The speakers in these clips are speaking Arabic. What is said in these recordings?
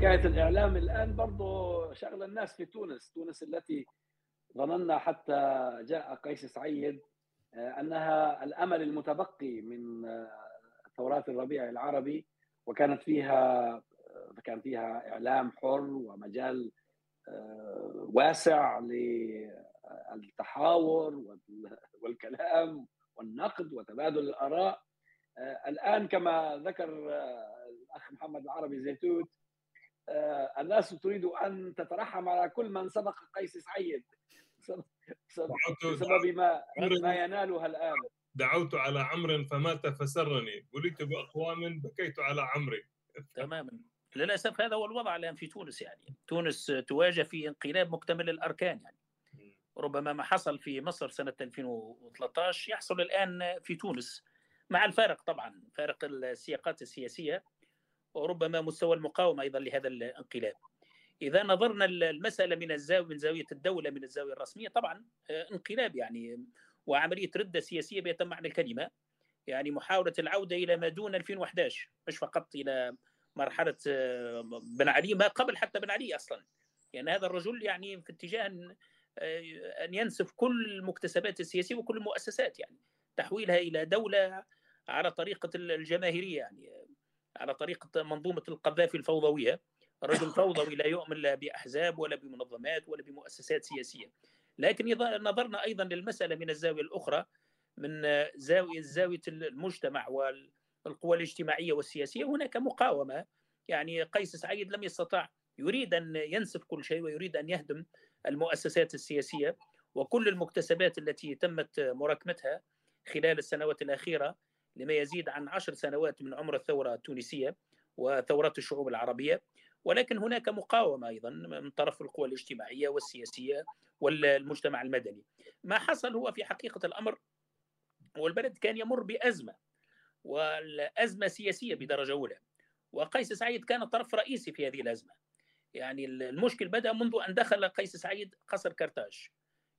حكاية الإعلام الآن برضه شغله الناس في تونس تونس التي ظننا حتى جاء قيس سعيد آه، أنها الأمل المتبقي من ثورات الربيع العربي وكانت فيها كان فيها إعلام حر ومجال واسع للتحاور والكلام والنقد وتبادل الآراء. آه، الآن كما ذكر آه، الأخ محمد العربي زيتوت آه، الناس تريد أن تترحم على كل من سبق قيس سعيد. بسبب ما ما ينالها الآن. دعوت على عمرو فمات فسرني. بليت بأقوام بكيت على عمرو. تماما. للأسف هذا هو الوضع الآن في تونس يعني. تونس تواجه في انقلاب مكتمل الأركان يعني. ربما ما حصل في مصر سنة 2013 يحصل الآن في تونس مع الفارق طبعا فارق السياقات السياسية. وربما مستوى المقاومة أيضا لهذا الانقلاب. إذا نظرنا المسألة من الزاويه من زاوية الدولة من الزاوية الرسمية طبعا آه، انقلاب يعني وعملية ردة سياسية بيتم معنى الكلمة يعني محاولة العودة إلى ما دون 2011 مش فقط إلى مرحلة آه، بن علي ما قبل حتى بن علي أصلا يعني هذا الرجل يعني في اتجاه أن آه، ينسف كل المكتسبات السياسية وكل المؤسسات يعني تحويلها إلى دولة على طريقة الجماهيرية يعني على طريقة منظومة القذافي الفوضوية. رجل فوضوي لا يؤمن لا بأحزاب ولا بمنظمات ولا بمؤسسات سياسية. لكن اذا نظرنا أيضا للمسألة من الزاوية الأخرى من زاوية زاوية المجتمع والقوى الاجتماعية والسياسية. هناك مقاومة. يعني قيس سعيد لم يستطع يريد أن ينسف كل شيء ويريد أن يهدم المؤسسات السياسية وكل المكتسبات التي تمت مراكمتها خلال السنوات الأخيرة. لما يزيد عن عشر سنوات من عمر الثورة التونسية وثورات الشعوب العربية. ولكن هناك مقاومة أيضا من طرف القوى الاجتماعية والسياسية والمجتمع المدني. ما حصل هو في حقيقة الأمر والبلد كان يمر بأزمة والأزمة سياسية بدرجة أولى. وقيس سعيد كان طرف رئيسي في هذه الأزمة. يعني المشكل بدأ منذ أن دخل قيس سعيد قصر كرتاج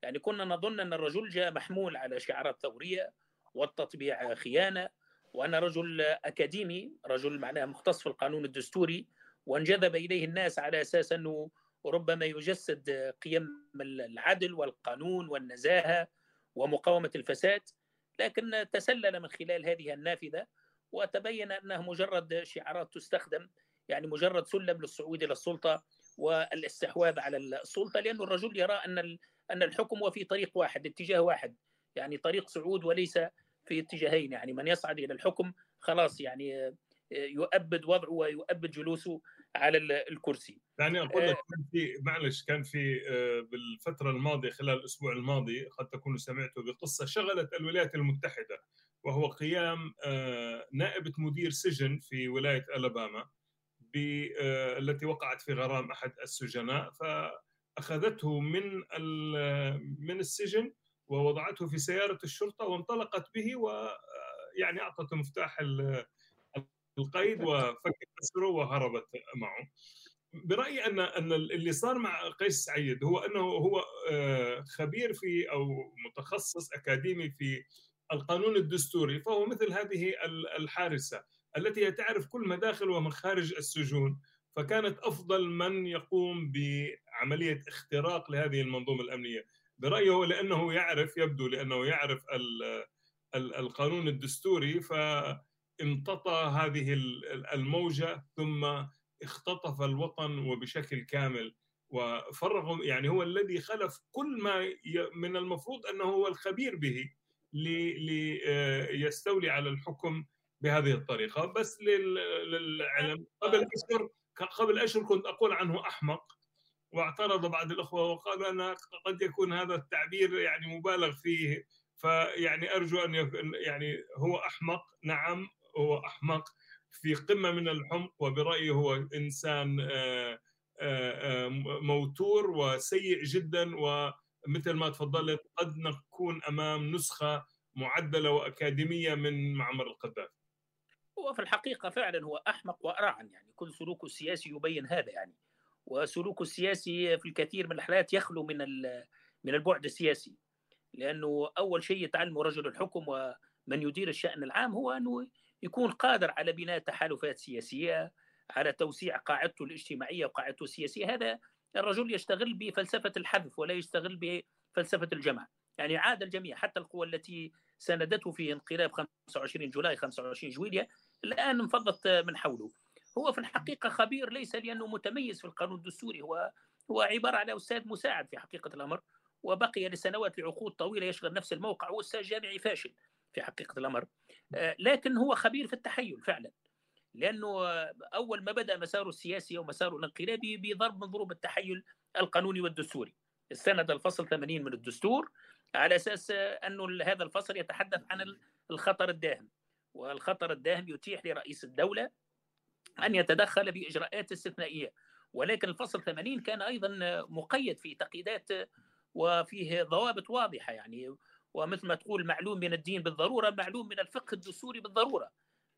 يعني كنا نظن أن الرجل جاء محمول على شعارات ثورية والتطبيع خيانة. وأنا رجل أكاديمي رجل معناها مختص في القانون الدستوري وانجذب إليه الناس على أساس أنه ربما يجسد قيم العدل والقانون والنزاهة ومقاومة الفساد لكن تسلل من خلال هذه النافذة وتبين أنها مجرد شعارات تستخدم يعني مجرد سلم للصعود إلى السلطة والاستحواذ على السلطة لأن الرجل يرى أن أن الحكم هو في طريق واحد اتجاه واحد يعني طريق صعود وليس في اتجاهين يعني من يصعد إلى الحكم خلاص يعني آه، يؤبد وضعه ويؤبد جلوسه على الكرسي. يعني أقول لك آه، كان في معلش كان في آه، بالفترة الماضية خلال الأسبوع الماضي قد تكونوا سمعتوا بقصة شغلت الولايات المتحدة وهو قيام نائبة مدير سجن في ولاية ألاباما التي وقعت في غرام أحد السجناء فأخذته من من السجن ووضعته في سيارة الشرطة وانطلقت به ويعني أعطته مفتاح القيد وفكت أسره وهربت معه. برأيي أن أن اللي صار مع قيس سعيد هو أنه هو آه، خبير في أو متخصص أكاديمي في القانون الدستوري فهو مثل هذه الحارسة التي تعرف كل مداخل ومخارج السجون فكانت أفضل من يقوم بعملية اختراق لهذه المنظومة الأمنية. برأيه لأنه يعرف يبدو لأنه يعرف القانون الدستوري فامتطى هذه الموجة ثم اختطف الوطن وبشكل كامل وفرغ يعني هو الذي خلف كل ما من المفروض أنه هو الخبير به ليستولي على الحكم بهذه الطريقة. بس للعلم قبل أشهر قبل أشهر كنت أقول عنه أحمق واعترض بعض الأخوة وقالوا ان قد يكون هذا التعبير يعني مبالغ فيه فيعني أرجو أن يكون يعني هو أحمق نعم هو أحمق في قمة من الحمق وبرأيي هو إنسان آه، آه، آه، موتور وسيء جدا ومثل ما تفضلت قد نكون أمام نسخة معدلة وأكاديمية من معمر القذافي. هو في الحقيقة فعلا هو أحمق وارعن يعني كل سلوكه السياسي يبين هذا يعني وسلوكه السياسي في الكثير من الحالات يخلو من من البعد السياسي. لأنه أول شيء يتعلمه رجل الحكم ومن يدير الشأن العام هو أنه يكون قادر على بناء تحالفات سياسية على توسيع قاعدته الاجتماعية وقاعدته السياسية. هذا الرجل يشتغل بفلسفة الحذف ولا يشتغل بفلسفة الجمع يعني عاد الجميع حتى القوى التي ساندته في انقلاب 25 جولاي 25 جويليا الآن انفضت من حوله. هو في الحقيقة خبير ليس لأنه متميز في القانون الدستوري هو هو عبارة عن أستاذ مساعد في حقيقة الأمر وبقي لسنوات لعقود طويلة يشغل نفس الموقع هو أستاذ جامعي فاشل في حقيقة الأمر. آه، لكن هو خبير في التحيل فعلا لأنه أول ما بدأ مساره السياسي ومساره الانقلابي بضرب من ضروب التحيل القانوني والدستوري. استند الفصل 80 من الدستور على أساس انه هذا الفصل يتحدث عن الخطر الداهم والخطر الداهم يتيح لرئيس الدولة أن يتدخل بإجراءات استثنائية. ولكن الفصل 80 كان أيضا مقيد في تقييدات وفيه ضوابط واضحة يعني. ومثل ما تقول معلوم من الدين بالضرورة معلوم من الفقه الدستوري بالضرورة.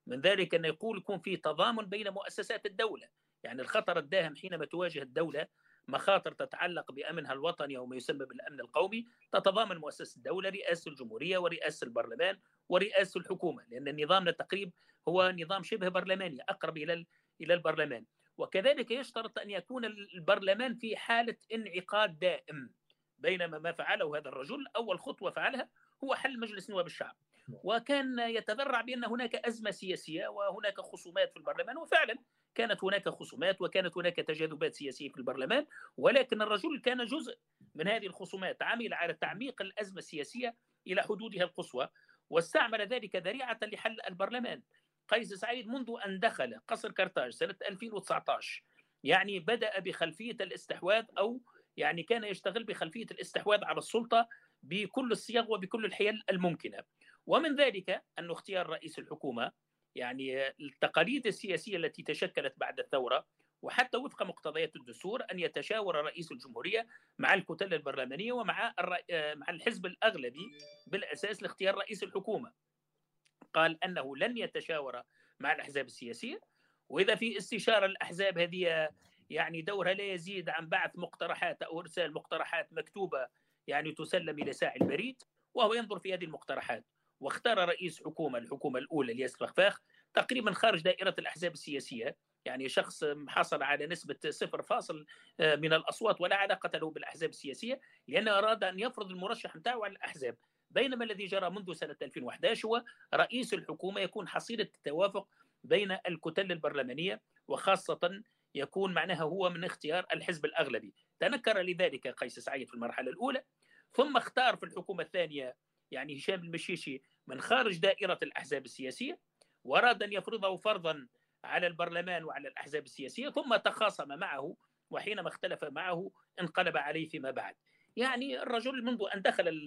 من ذلك أن يقول يكون في تضامن بين مؤسسات الدولة. يعني الخطر الداهم حينما تواجه الدولة مخاطر تتعلق بأمنها الوطني أو ما يسمى بالأمن القومي تتضامن مؤسسة الدولة رئاسة الجمهورية ورئاسة البرلمان ورئاسة الحكومة لأن نظامنا التقريب هو نظام شبه برلماني أقرب إلى إلى البرلمان. وكذلك يشترط أن يكون البرلمان في حالة انعقاد دائم بينما ما فعله هذا الرجل أول خطوة فعلها هو حل مجلس نواب الشعب. وكان يتذرع بأن هناك أزمة سياسية وهناك خصومات في البرلمان وفعلا كانت هناك خصومات وكانت هناك تجاذبات سياسية في البرلمان ولكن الرجل كان جزء من هذه الخصومات عمل على تعميق الأزمة السياسية إلى حدودها القصوى واستعمل ذلك ذريعة لحل البرلمان. قيس سعيد منذ أن دخل قصر كرتاج سنة 2019 يعني بدأ بخلفية الاستحواذ أو يعني كان يشتغل بخلفية الاستحواذ على السلطة بكل الصيغ وبكل الحيل الممكنة. ومن ذلك أن اختيار رئيس الحكومة يعني التقاليد السياسية التي تشكلت بعد الثورة وحتى وفق مقتضيات الدستور أن يتشاور رئيس الجمهورية مع الكتل البرلمانية ومع مع الحزب الأغلبي بالأساس لاختيار رئيس الحكومة. قال أنه لن يتشاور مع الأحزاب السياسية وإذا في استشارة الأحزاب هذه يعني دورها لا يزيد عن بعث مقترحات أو إرسال مقترحات مكتوبة يعني تسلم إلى ساعي البريد وهو ينظر في هذه المقترحات. واختار رئيس حكومة الحكومة الأولى الياس الفخفاخ تقريبا خارج دائرة الأحزاب السياسية. يعني شخص حصل على نسبة صفر فاصل آه، من الأصوات ولا علاقة له بالأحزاب السياسية لأنه أراد أن يفرض المرشح نتاعه على الأحزاب. بينما الذي جرى منذ سنة 2011 هو رئيس الحكومة يكون حصيلة التوافق بين الكتل البرلمانية وخاصة يكون معناها هو من اختيار الحزب الأغلبي. تنكر لذلك قيس سعيد في المرحلة الأولى ثم اختار في الحكومة الثانية يعني هشام المشيشي من خارج دائرة الأحزاب السياسية وأراد أن يفرضه فرضا على البرلمان وعلى الأحزاب السياسية ثم تخاصم معه وحينما اختلف معه انقلب عليه فيما بعد. يعني الرجل منذ أن دخل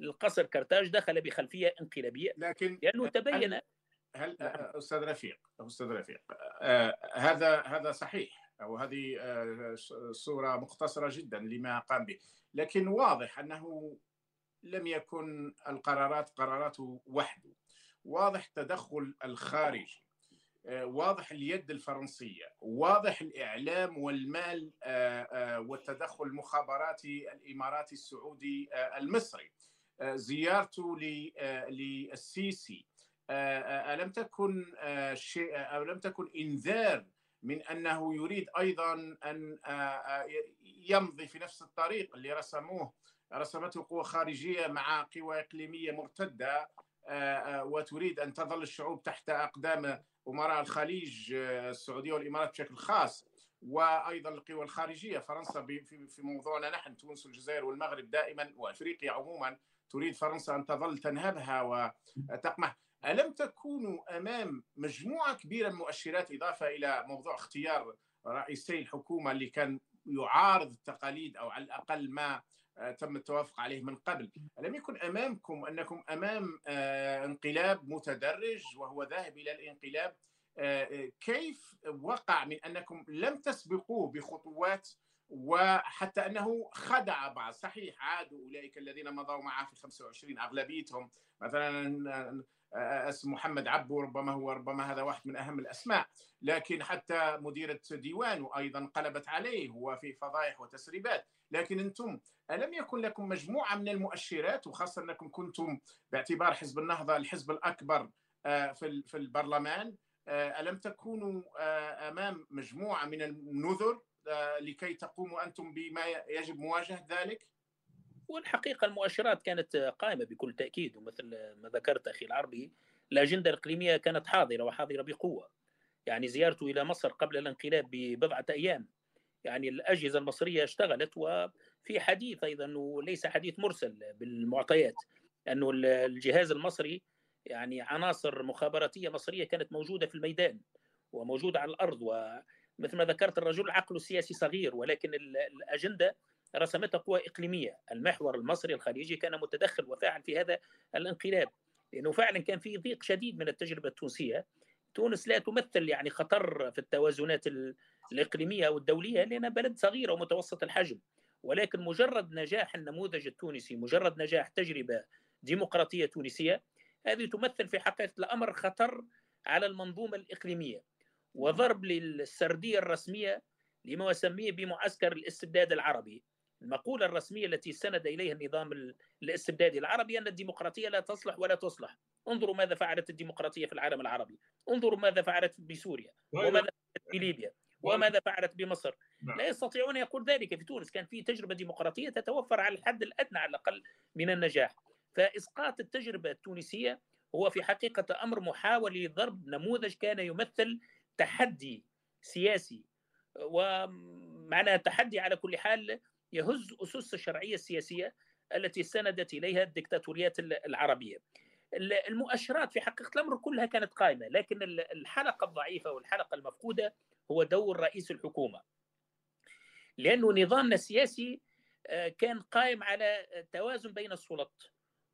القصر كرتاج دخل بخلفية انقلابية. لكن لأنه تبين هل نعم. أستاذ رفيق أستاذ رفيق آه هذا هذا صحيح أو هذه آه صورة مختصره جدا لما قام به. لكن واضح أنه لم يكن القرارات قراراته وحده. واضح تدخل الخارجي آه، واضح اليد الفرنسية واضح الإعلام والمال آه، آه، والتدخل المخابراتي الإماراتي السعودي المصري. زيارته للسيسي. ألم تكن شيء ألم تكن إنذار من أنه يريد أيضا أن يمضي في نفس الطريق اللي رسموه رسمته قوى خارجية مع قوى إقليمية مرتدة آه، آه، وتريد أن تظل الشعوب تحت أقدام أمراء الخليج آه، السعودية والإمارات بشكل خاص وأيضا القوى الخارجية. فرنسا في موضوعنا نحن تونس والجزائر والمغرب دائما وأفريقيا عموما تريد فرنسا أن تظل تنهبها وتقمح. ألم تكونوا أمام مجموعة كبيرة من المؤشرات إضافة إلى موضوع اختيار رئيسي الحكومة اللي كان يعارض التقاليد أو على الأقل ما تم التوافق عليه من قبل. ألم يكن أمامكم أنكم أمام آه، انقلاب متدرج وهو ذاهب إلى الانقلاب آه، كيف وقع من أنكم لم تسبقوه بخطوات وحتى أنه خدع بعض؟ صحيح عادوا أولئك الذين مضوا معه في 25 أغلبيتهم. مثلا اسم محمد عبو ربما هو ربما هذا واحد من أهم الأسماء. لكن حتى مديرة ديوانه أيضا قلبت عليه وفي فضائح وتسريبات. لكن أنتم ألم يكن لكم مجموعة من المؤشرات وخاصة أنكم كنتم باعتبار حزب النهضة الحزب الأكبر آه، في في البرلمان ألم تكونوا أمام مجموعة من النذر لكي تقوموا أنتم بما يجب مواجهة ذلك؟ والحقيقة المؤشرات كانت قائمة بكل تأكيد ومثل ما ذكرت أخي العربي الأجندة الإقليمية كانت حاضرة وحاضرة بقوة يعني زيارته إلى مصر قبل الانقلاب ببضعة أيام يعني الأجهزة المصرية اشتغلت وفي حديث أيضا وليس حديث مرسل بالمعطيات أنه الجهاز المصري يعني عناصر مخابراتية مصرية كانت موجودة في الميدان وموجودة على الأرض ومثل ما ذكرت الرجل عقله السياسي صغير ولكن الأجندة رسمتها قوى إقليمية. المحور المصري الخليجي كان متدخل وفاعل في هذا الانقلاب لأنه فعلا كان في ضيق شديد من التجربة التونسية. تونس لا تمثل يعني خطر في التوازنات الإقليمية أو الدولية لأنها بلد صغيرة ومتوسط الحجم. ولكن مجرد نجاح النموذج التونسي مجرد نجاح تجربة ديمقراطية تونسية هذه تمثل في حقيقة الأمر خطر على المنظومة الإقليمية. وضرب للسردية الرسمية لما يسميه بمعسكر الاستبداد العربي. المقولة الرسمية التي استند إليها النظام الاستبدادي العربي أن الديمقراطية لا تصلح ولا تصلح. انظروا ماذا فعلت الديمقراطية في العالم العربي. انظروا ماذا فعلت بسوريا. وماذا فعلت في ليبيا وماذا فعلت بمصر؟ نعم. لا يستطيعون يقول ذلك في تونس. كان في تجربة ديمقراطية تتوفر على الحد الأدنى على الأقل من النجاح. فإسقاط التجربة التونسية هو في حقيقة أمر محاولة لضرب نموذج كان يمثل تحدي سياسي. ومعنى تحدي على كل حال يهز أسس الشرعية السياسية التي استندت إليها الدكتاتوريات العربية. المؤشرات في حقيقة الأمر كلها كانت قائمة لكن الحلقة الضعيفة والحلقة المفقودة هو دور رئيس الحكومة. لأنه نظامنا السياسي آه، كان قائم على توازن بين السلطات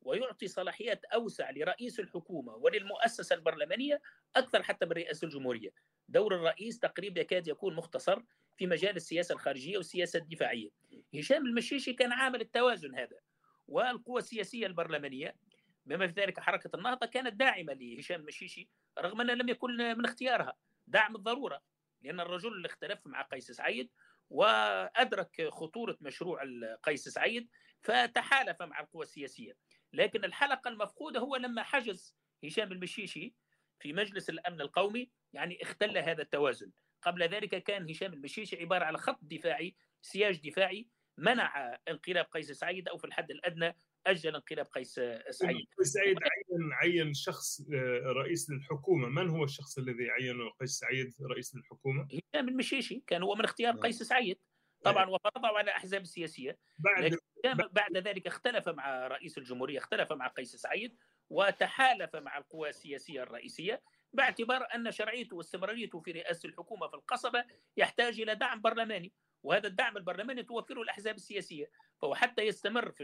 ويعطي صلاحيات أوسع لرئيس الحكومة وللمؤسسة البرلمانية أكثر حتى من رئاسة الجمهورية. دور الرئيس تقريبا يكاد يكون مختصر في مجال السياسة الخارجية والسياسة الدفاعية. هشام المشيشي كان عامل التوازن هذا والقوى السياسية البرلمانية بما في ذلك حركة النهضة كانت داعمة لهشام المشيشي رغم أنه لم يكن من اختيارها دعم الضرورة. لأن الرجل اللي اختلف مع قيس سعيد وأدرك خطورة مشروع قيس سعيد فتحالف مع القوى السياسية. لكن الحلقة المفقودة هو لما حجز هشام المشيشي في مجلس الأمن القومي يعني اختل هذا التوازن. قبل ذلك كان هشام المشيشي عبارة على خط دفاعي سياج دفاعي منع انقلاب قيس سعيد أو في الحد الأدنى أجل انقلاب قيس سعيد. قيس سعيد عين عين شخص آه، رئيس للحكومة من هو الشخص الذي عينه قيس سعيد رئيس للحكومة؟ هشام المشيشي كان هو من اختيار نعم. قيس سعيد طبعا إيه. وفرضه على الأحزاب السياسية بعد بعد ذلك اختلف مع رئيس الجمهورية اختلف مع قيس سعيد وتحالف مع القوى السياسية الرئيسية باعتبار أن شرعيته واستمراريته في رئاسة الحكومة في القصبة يحتاج إلى دعم برلماني وهذا الدعم البرلماني توفره الأحزاب السياسية فهو حتى يستمر في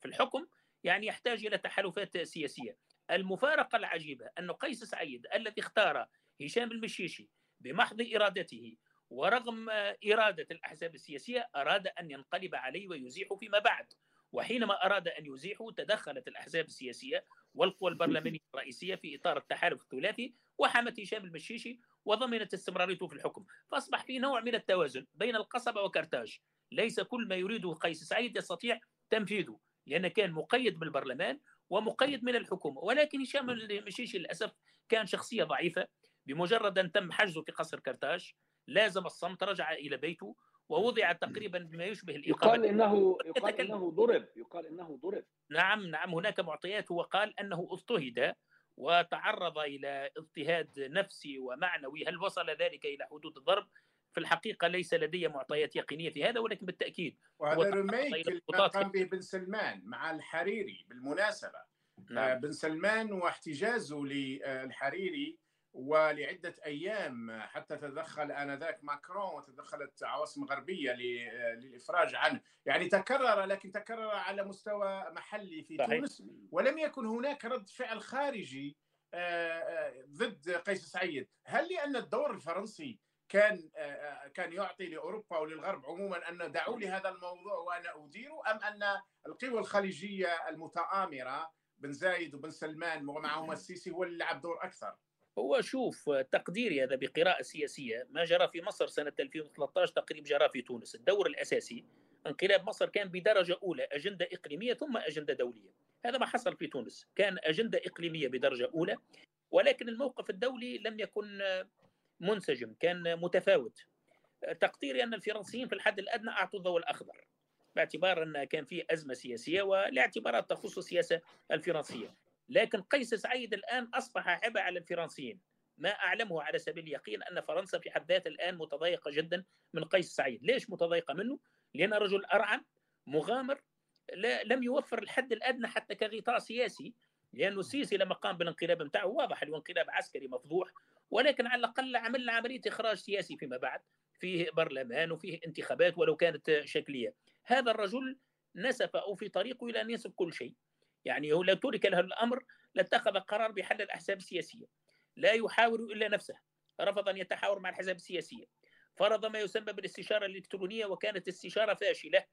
في الحكم يعني يحتاج إلى تحالفات سياسية. المفارقة العجيبة أن قيس سعيد الذي اختار هشام المشيشي بمحض إرادته ورغم إرادة الأحزاب السياسية أراد أن ينقلب عليه ويزيحه فيما بعد وحينما أراد أن يزيحه تدخلت الأحزاب السياسية والقوى البرلمانية الرئيسية في إطار التحالف الثلاثي وحمت هشام المشيشي وضمنت استمراريته في الحكم. فأصبح في نوع من التوازن بين القصبة وكرتاج ليس كل ما يريده قيس سعيد يستطيع تنفيذه. لأن كان مقيد بالبرلمان ومقيد من الحكومة. ولكن هشام المشيشي للأسف كان شخصية ضعيفة. بمجرد أن تم حجزه في قصر كرتاج لازم الصمت رجع إلى بيته ووضع تقريبا بما يشبه الإقامة. يقال انه يقال إنه ضرب. يقال إنه ضرب. نعم نعم. هناك معطيات. هو قال أنه اضطهد وتعرض إلى اضطهاد نفسي ومعنوي. هل وصل ذلك إلى حدود الضرب؟ في الحقيقة ليس لدي معطيات يقينية في هذا ولكن بالتأكيد وهذا ريميك قام به بن سلمان مع الحريري بالمناسبة. نعم. آه، بن سلمان واحتجازه للحريري ولعدة أيام حتى تدخل آنذاك ماكرون وتدخلت عواصم غربية للإفراج عنه. يعني تكرر لكن تكرر على مستوى محلي في صحيح. تونس. ولم يكن هناك رد فعل خارجي آه، آه، ضد قيس سعيد. هل لأن الدور الفرنسي كان آه، كان يعطي لأوروبا وللغرب عموما أن دعوا لي هذا الموضوع وأنا اديره أم أن القوى الخليجية المتآمرة بن زايد وبن سلمان ومعهم السيسي هو اللي لعب دور أكثر؟ هو شوف تقديري هذا بقراءة سياسية ما جرى في مصر سنة 2013 تقريبا جرى في تونس. الدور الأساسي انقلاب مصر كان بدرجة أولى أجندة إقليمية ثم أجندة دولية. هذا ما حصل في تونس كان أجندة إقليمية بدرجة أولى ولكن الموقف الدولي لم يكن منسجم كان متفاوت. تقديري أن الفرنسيين في الحد الأدنى أعطوا الضوء الأخضر باعتبار أن كان في أزمة سياسية ولاعتبارات تخص السياسة الفرنسية. لكن قيس سعيد الآن أصبح عبء على الفرنسيين. ما أعلمه على سبيل اليقين أن فرنسا في حد ذاتها الآن متضايقة جدا من قيس سعيد. ليش متضايقة منه؟ لأن رجل أرعن مغامر لا لم يوفر الحد الأدنى حتى كغطاء سياسي. لأنه السيسي لما قام بالانقلاب نتاعه واضح أنه انقلاب عسكري مفضوح ولكن على الأقل عمل عملية إخراج سياسي فيما بعد فيه برلمان وفيه انتخابات ولو كانت شكلية. هذا الرجل نسف أو في طريقه إلى أن ينسف كل شيء. يعني لو ترك له الأمر لاتخذ قرار بحل الأحزاب السياسية. لا يحاور إلا نفسه. رفض أن يتحاور مع الأحزاب السياسية. فرض ما يسمى بالاستشارة الإلكترونية وكانت استشارة فاشلة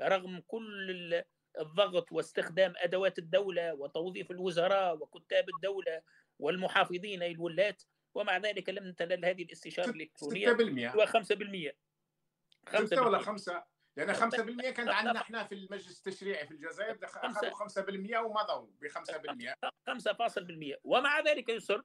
رغم كل الضغط واستخدام أدوات الدولة وتوظيف الوزراء وكتاب الدولة والمحافظين الولاة ومع ذلك لم تنل هذه الاستشارة الإلكترونية 6% و 5% 6 ولا 5 لأن 5% كانت عندنا إحنا في المجلس التشريعي في الجزائر أخذوا 5% ومضوا ب 5% 5% ومع ذلك يسر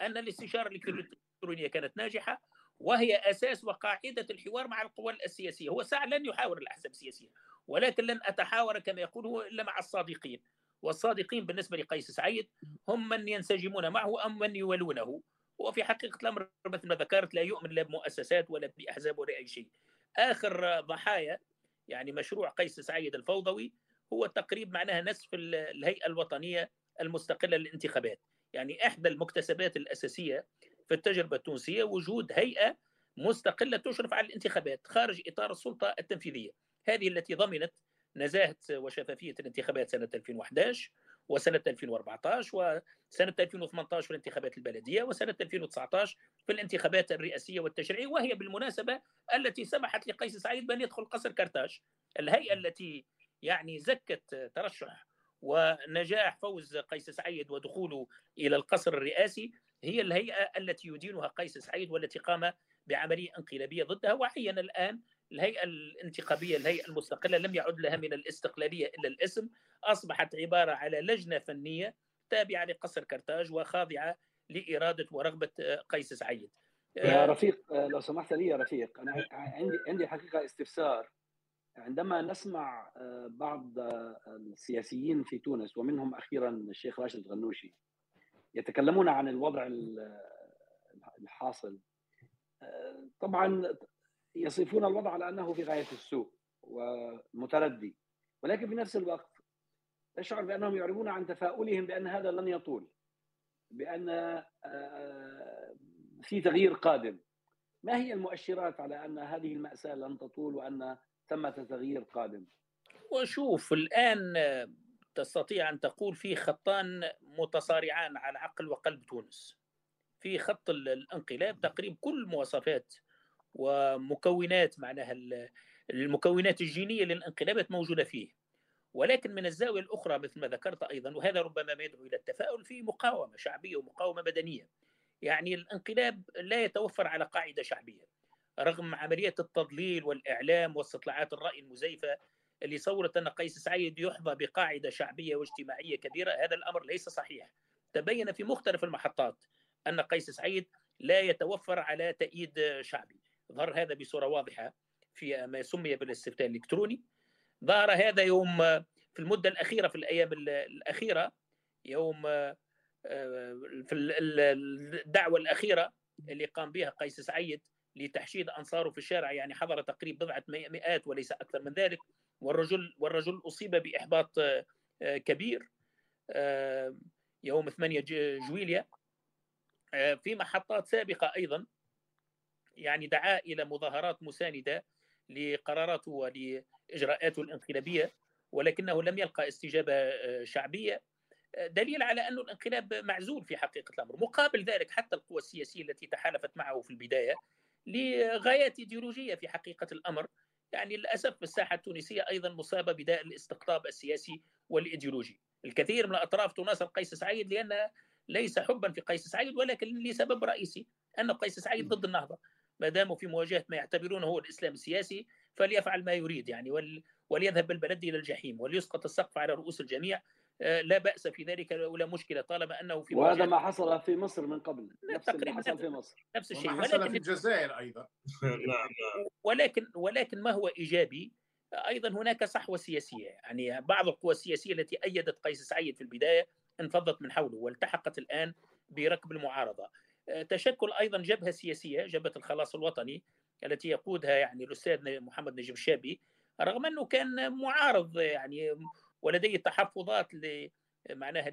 أن الاستشارة الإلكترونية كانت ناجحة وهي أساس وقاعدة الحوار مع القوى السياسية، هو ساعة لن يحاور الأحزاب السياسية، ولكن لن أتحاور كما يقول هو إلا مع الصادقين، والصادقين بالنسبة لقيس سعيد هم من ينسجمون معه أم من يولونه، وفي حقيقة الأمر مثل ما ذكرت لا يؤمن لا بمؤسسات ولا بأحزاب ولا أي شيء. آخر ضحايا يعني مشروع قيس سعيد الفوضوي هو تقريب معناها نسف الهيئة الوطنية المستقلة للانتخابات. يعني إحدى المكتسبات الأساسية في التجربة التونسية وجود هيئة مستقلة تشرف على الانتخابات خارج إطار السلطة التنفيذية. هذه التي ضمنت نزاهة وشفافية الانتخابات سنة 2011 وسنة 2014 وسنة 2018 في الانتخابات البلدية وسنة 2019 في الانتخابات الرئاسية والتشريعية وهي بالمناسبة التي سمحت لقيس سعيد بان يدخل قصر كرتاج الهيئة التي يعني زكت ترشح ونجاح فوز قيس سعيد ودخوله إلى القصر الرئاسي هي الهيئة التي يدينها قيس سعيد والتي قام بعملية انقلابية ضدها. وعين الآن الهيئة الانتخابية الهيئة المستقلة لم يعد لها من الاستقلالية إلا الاسم. أصبحت عبارة على لجنة فنية تابعة لقصر كرتاج وخاضعة لإرادة ورغبة قيس سعيد. يا رفيق لو سمحت لي يا رفيق أنا عندي عندي حقيقة استفسار. عندما نسمع بعض السياسيين في تونس ومنهم أخيرا الشيخ راشد الغنوشي يتكلمون عن الوضع الحاصل. طبعا يصفون الوضع على أنه في غاية السوء ومتردي ولكن في نفس الوقت تشعر بأنهم يعربون عن تفاؤلهم بأن هذا لن يطول بأن في تغيير قادم. ما هي المؤشرات على أن هذه المأساة لن تطول وأن ثمة تغيير قادم؟ وشوف الآن تستطيع أن تقول في خطان متصارعان على عقل وقلب تونس. في خط الانقلاب تقريبا كل مواصفات ومكونات معناها المكونات الجينية للانقلابات موجودة فيه. ولكن من الزاوية الأخرى مثل ما ذكرت أيضا وهذا ربما ما يدعو إلى التفاؤل في مقاومة شعبية ومقاومة مدنيه يعني الانقلاب لا يتوفر على قاعدة شعبية. رغم عمليه التضليل والإعلام واستطلاعات الرأي المزيفة صورت أن قيس سعيد يحظى بقاعدة شعبية واجتماعية كبيرة هذا الأمر ليس صحيح. تبين في مختلف المحطات أن قيس سعيد لا يتوفر على تأييد شعبي. ظهر هذا بصورة واضحة في ما سمي بالاستفتاء الإلكتروني. ظهر هذا يوم في المدة الأخيرة في الأيام الأخيرة يوم في الدعوة الأخيرة اللي قام بها قيس سعيد لتحشيد أنصاره في الشارع. يعني حضر تقريبا بضعة مئات وليس أكثر من ذلك. والرجل والرجل أصيب بإحباط كبير يوم 8 جويليا في محطات سابقة أيضا يعني دعا إلى مظاهرات مساندة لقراراته ولإجراءاته الانقلابية ولكنه لم يلقى استجابة شعبية دليل على أن الانقلاب معزول في حقيقة الأمر مقابل ذلك حتى القوى السياسية التي تحالفت معه في البداية لغايات إيديولوجية في حقيقة الأمر. يعني للأسف الساحة التونسية أيضا مصابة بداء الاستقطاب السياسي والإيديولوجي. الكثير من الأطراف تناصر قيس سعيد لأن ليس حبا في قيس سعيد ولكن لسبب رئيسي أن قيس سعيد ضد النهضة. ما داموا في مواجهة ما يعتبرونه هو الإسلام السياسي فليفعل ما يريد يعني وليذهب بالبلد إلى الجحيم وليسقط السقف على رؤوس الجميع لا بأس في ذلك ولا مشكلة طالما أنه في وهذا ما حصل في مصر من قبل نفس اللي حصل في مصر. نفس الشيء حصل في الجزائر أيضا. نعم نعم. ولكن ولكن ما هو إيجابي؟ أيضا هناك صحوة سياسية يعني بعض القوى السياسية التي أيدت قيس سعيد في البداية انفضت من حوله والتحقت الآن بركب المعارضة. تشكل أيضا جبهة سياسية جبهة الخلاص الوطني التي يقودها يعني الأستاذ محمد نجيب الشابي رغم أنه كان معارض يعني ولديه تحفظات معناها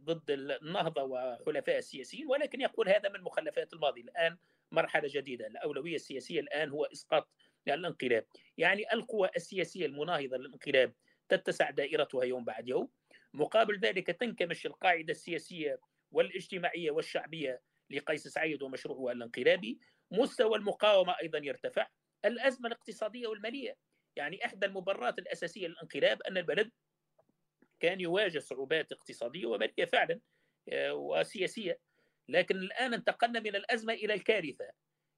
ضد النهضة وحلفاء السياسيين ولكن يقول هذا من مخلفات الماضي. الآن مرحلة جديدة. الأولوية السياسية الآن هو إسقاط الانقلاب. يعني القوى السياسية المناهضة للانقلاب تتسع دائرتها يوم بعد يوم. مقابل ذلك تنكمش القاعدة السياسية والاجتماعية والشعبية لقيس سعيد ومشروعه الانقلابي. مستوى المقاومة أيضا يرتفع. الأزمة الاقتصادية والمالية. يعني إحدى المبررات الأساسية للانقلاب أن البلد كان يواجه صعوبات اقتصادية ومالية فعلا آه، وسياسية. لكن الآن انتقلنا من الأزمة إلى الكارثة.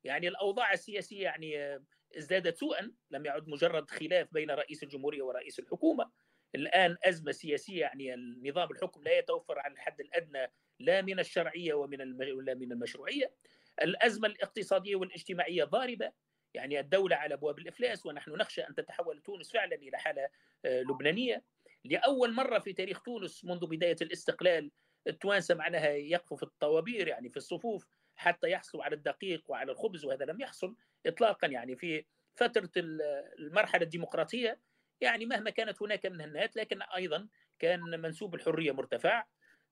يعني الأوضاع السياسية يعني آه، ازدادت سوءا. لم يعد مجرد خلاف بين رئيس الجمهورية ورئيس الحكومة. الآن أزمة سياسية يعني النظام الحكم لا يتوفر على الحد الأدنى لا من الشرعية ومن ولا من المشروعية. الأزمة الاقتصادية والاجتماعية ضاربة. يعني الدولة على أبواب الإفلاس ونحن نخشى أن تتحول تونس فعلا إلى حالة آه، لبنانية. لأول مرة في تاريخ تونس منذ بداية الاستقلال التوانسة معناها يقفوا في الطوابير يعني في الصفوف حتى يحصلوا على الدقيق وعلى الخبز وهذا لم يحصل اطلاقا يعني في فترة المرحلة الديمقراطية. يعني مهما كانت هناك من هنات لكن أيضا كان منسوب الحرية مرتفع.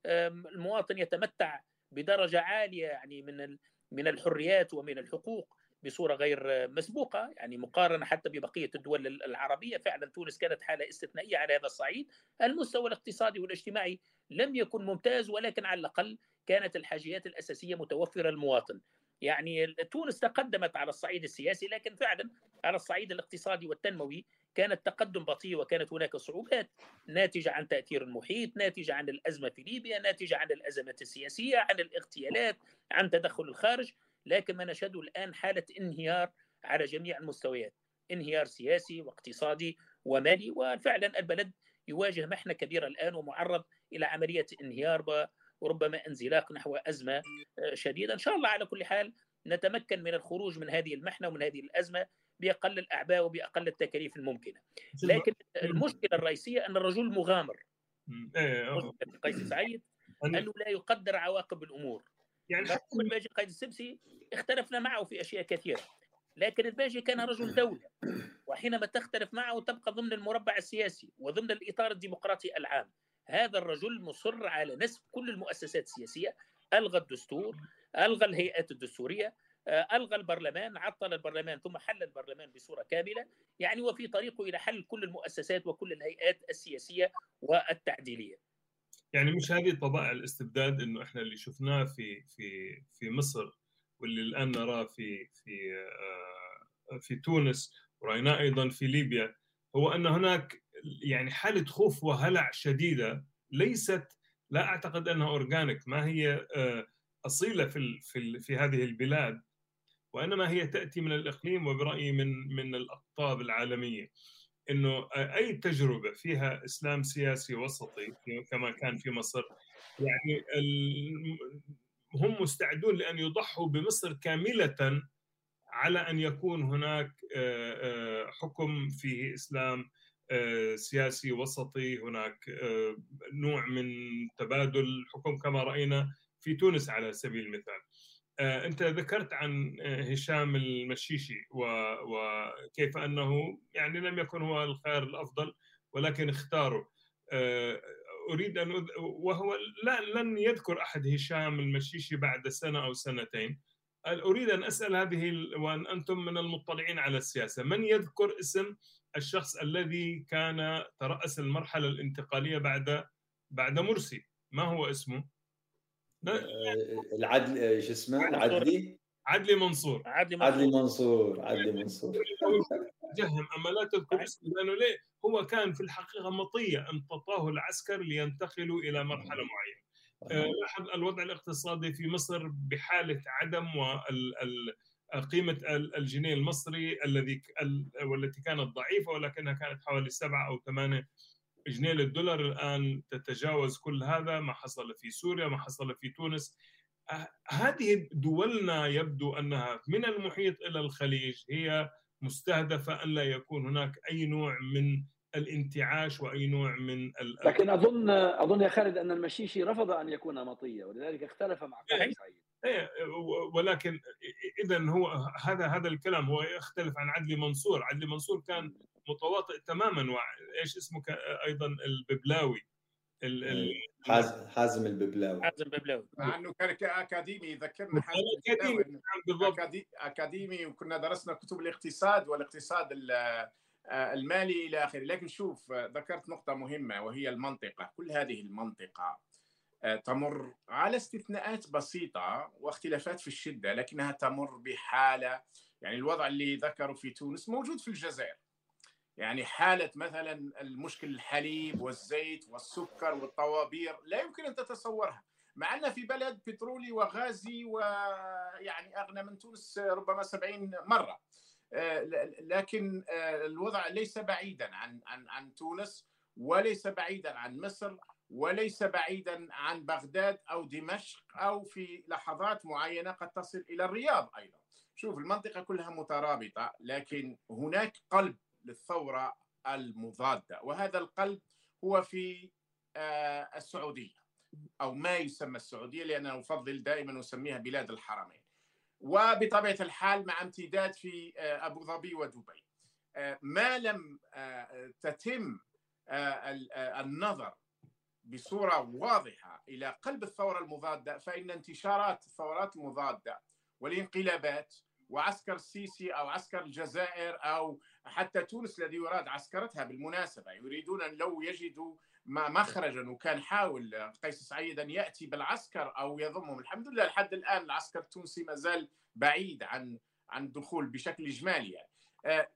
المواطن يتمتع بدرجة عالية يعني من من الحريات ومن الحقوق. بصورة غير مسبوقة يعني مقارنة حتى ببقية الدول العربية فعلا تونس كانت حالة استثنائية على هذا الصعيد. المستوى الاقتصادي والاجتماعي لم يكن ممتاز ولكن على الأقل كانت الحاجيات الأساسية متوفرة للمواطن يعني تونس تقدمت على الصعيد السياسي لكن فعلا على الصعيد الاقتصادي والتنموي كان التقدم بطيء وكانت هناك صعوبات ناتجة عن تأثير المحيط، ناتجة عن الأزمة في ليبيا، ناتجة عن الأزمات السياسية، عن الاغتيالات، عن تدخل الخارج، لكن ما نشهده الآن حالة انهيار على جميع المستويات، انهيار سياسي واقتصادي ومالي وفعلا البلد يواجه محنة كبيرة الآن ومعرض إلى عملية انهيار وربما انزلاق نحو أزمة آه، شديدة، إن شاء الله على كل حال نتمكن من الخروج من هذه المحنة ومن هذه الأزمة بأقل الأعباء وبأقل التكاليف الممكنة. لكن المشكلة الرئيسية أن الرجل مغامر. إيه،. مشكله قيس سعيد أنه لا يقدر عواقب الأمور. يعني حتى الباجي قيد السبسي اختلفنا معه في أشياء كثيرة. لكن الباجي كان رجل دولة وحينما تختلف معه تبقى ضمن المربع السياسي وضمن الإطار الديمقراطي العام. هذا الرجل مصر على نسف كل المؤسسات السياسية ألغى الدستور ألغى الهيئات الدستورية آه، ألغى البرلمان عطل البرلمان ثم حل البرلمان بصورة كاملة. يعني وفي طريقه إلى حل كل المؤسسات وكل الهيئات السياسية والتعديلية. يعني مش هذه طبائع الاستبداد إنه إحنا اللي شفناه في في في مصر واللي الآن نراه في في آه، في تونس ورأيناه أيضا في ليبيا. هو أن هناك يعني حالة خوف وهلع شديدة ليست لا أعتقد أنها أورجانيك. ما هي آه، أصيلة في في في هذه البلاد وإنما هي تأتي من الإقليم وبرأيي من من الأقطاب العالمية. إنه أي تجربة فيها إسلام سياسي وسطي كما كان في مصر يعني هم مستعدون لأن يضحوا بمصر كاملة على أن يكون هناك حكم فيه إسلام سياسي وسطي هناك نوع من تبادل حكم كما رأينا في تونس على سبيل المثال. أنت ذكرت عن آه، هشام المشيشي وكيف أنه يعني لم يكن هو الخيار الأفضل ولكن اختاره. آه، أريد أن وهو لا لن يذكر أحد هشام المشيشي بعد سنة أو سنتين. أريد أن أسأل هذه وأن أنتم من المطلعين على السياسة من يذكر اسم الشخص الذي كان ترأس المرحلة الانتقالية بعد بعد مرسي؟ ما هو اسمه؟ العدل إيش اسمه؟ العدلي؟ عدلي منصور. عدلي منصور. عدلي منصور عدلي منصور. جهم أما لا تذكر اسمه لأنه ليه هو كان في الحقيقة مطية امتطاه العسكر لينتقلوا إلى مرحلة معينة. آه، لاحظ الوضع الاقتصادي في مصر بحالة عدم قيمة الجنيه المصري الذي والتي كانت ضعيفة ولكنها كانت حوالي سبعة أو ثمانية جنيه للدولار الآن تتجاوز كل هذا ما حصل في سوريا ما حصل في تونس. هذه دولنا يبدو أنها من المحيط إلى الخليج هي مستهدفة أن لا يكون هناك أي نوع من الانتعاش وأي نوع من ال... لكن أظن أظن يا خالد أن المشيشي رفض أن يكون مطية ولذلك اختلف مع سعيد. إيه، ولكن اذا هو هذا هذا الكلام هو يختلف عن عدلي منصور، عدلي منصور كان متواطئ تماما وايش اسمه أيضا؟ الببلاوي. إيه، حازم حازم الببلاوي. حازم الببلاوي. مع إنه كان أكاديمي يذكرنا حازم أكاديمي بالضبط. أكاديمي وكنا درسنا كتب الاقتصاد والاقتصاد المالي إلى آخره. لكن شوف ذكرت نقطة مهمة وهي المنطقة. كل هذه المنطقة آه، تمر على استثناءات بسيطة واختلافات في الشدة لكنها تمر بحالة يعني الوضع اللي ذكره في تونس موجود في الجزائر. يعني حالة مثلا المشكل الحليب والزيت والسكر والطوابير لا يمكن أن تتصورها مع أن في بلد بترولي وغازي ويعني أغنى من تونس ربما 70 مرة آه، لكن آه، الوضع ليس بعيدا عن عن عن تونس وليس بعيدا عن مصر وليس بعيدا عن بغداد أو دمشق أو في لحظات معينة قد تصل إلى الرياض أيضا. شوف المنطقة كلها مترابطة لكن هناك قلب للثورة المضادة وهذا القلب هو في آه، السعودية أو ما يسمى السعودية لأنه نفضل دائما نسميها بلاد الحرمين. وبطبيعة الحال مع امتداد في آه، أبو ظبي ودبي. آه، ما لم تتم النظر بصورة واضحة إلى قلب الثورة المضادة فإن انتشارات الثورات المضادة والانقلابات وعسكر السيسي أو عسكر الجزائر أو حتى تونس الذي يراد عسكرتها بالمناسبة يريدون أن لو يجدوا مخرجا وكان حاول قيس سعيد أن يأتي بالعسكر أو يضمهم الحمد لله لحد الآن العسكر التونسي ما زال بعيد عن عن الدخول بشكل إجمالي يعني. آه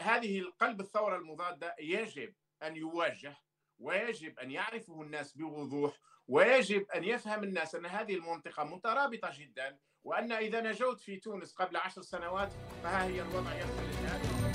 هذه القلب الثورة المضادة يجب أن يواجه ويجب أن يعرفه الناس بوضوح ويجب أن يفهم الناس أن هذه المنطقة مترابطة جدا وأن إذا نجوت في تونس قبل عشر سنوات فها هي الوضع يختلف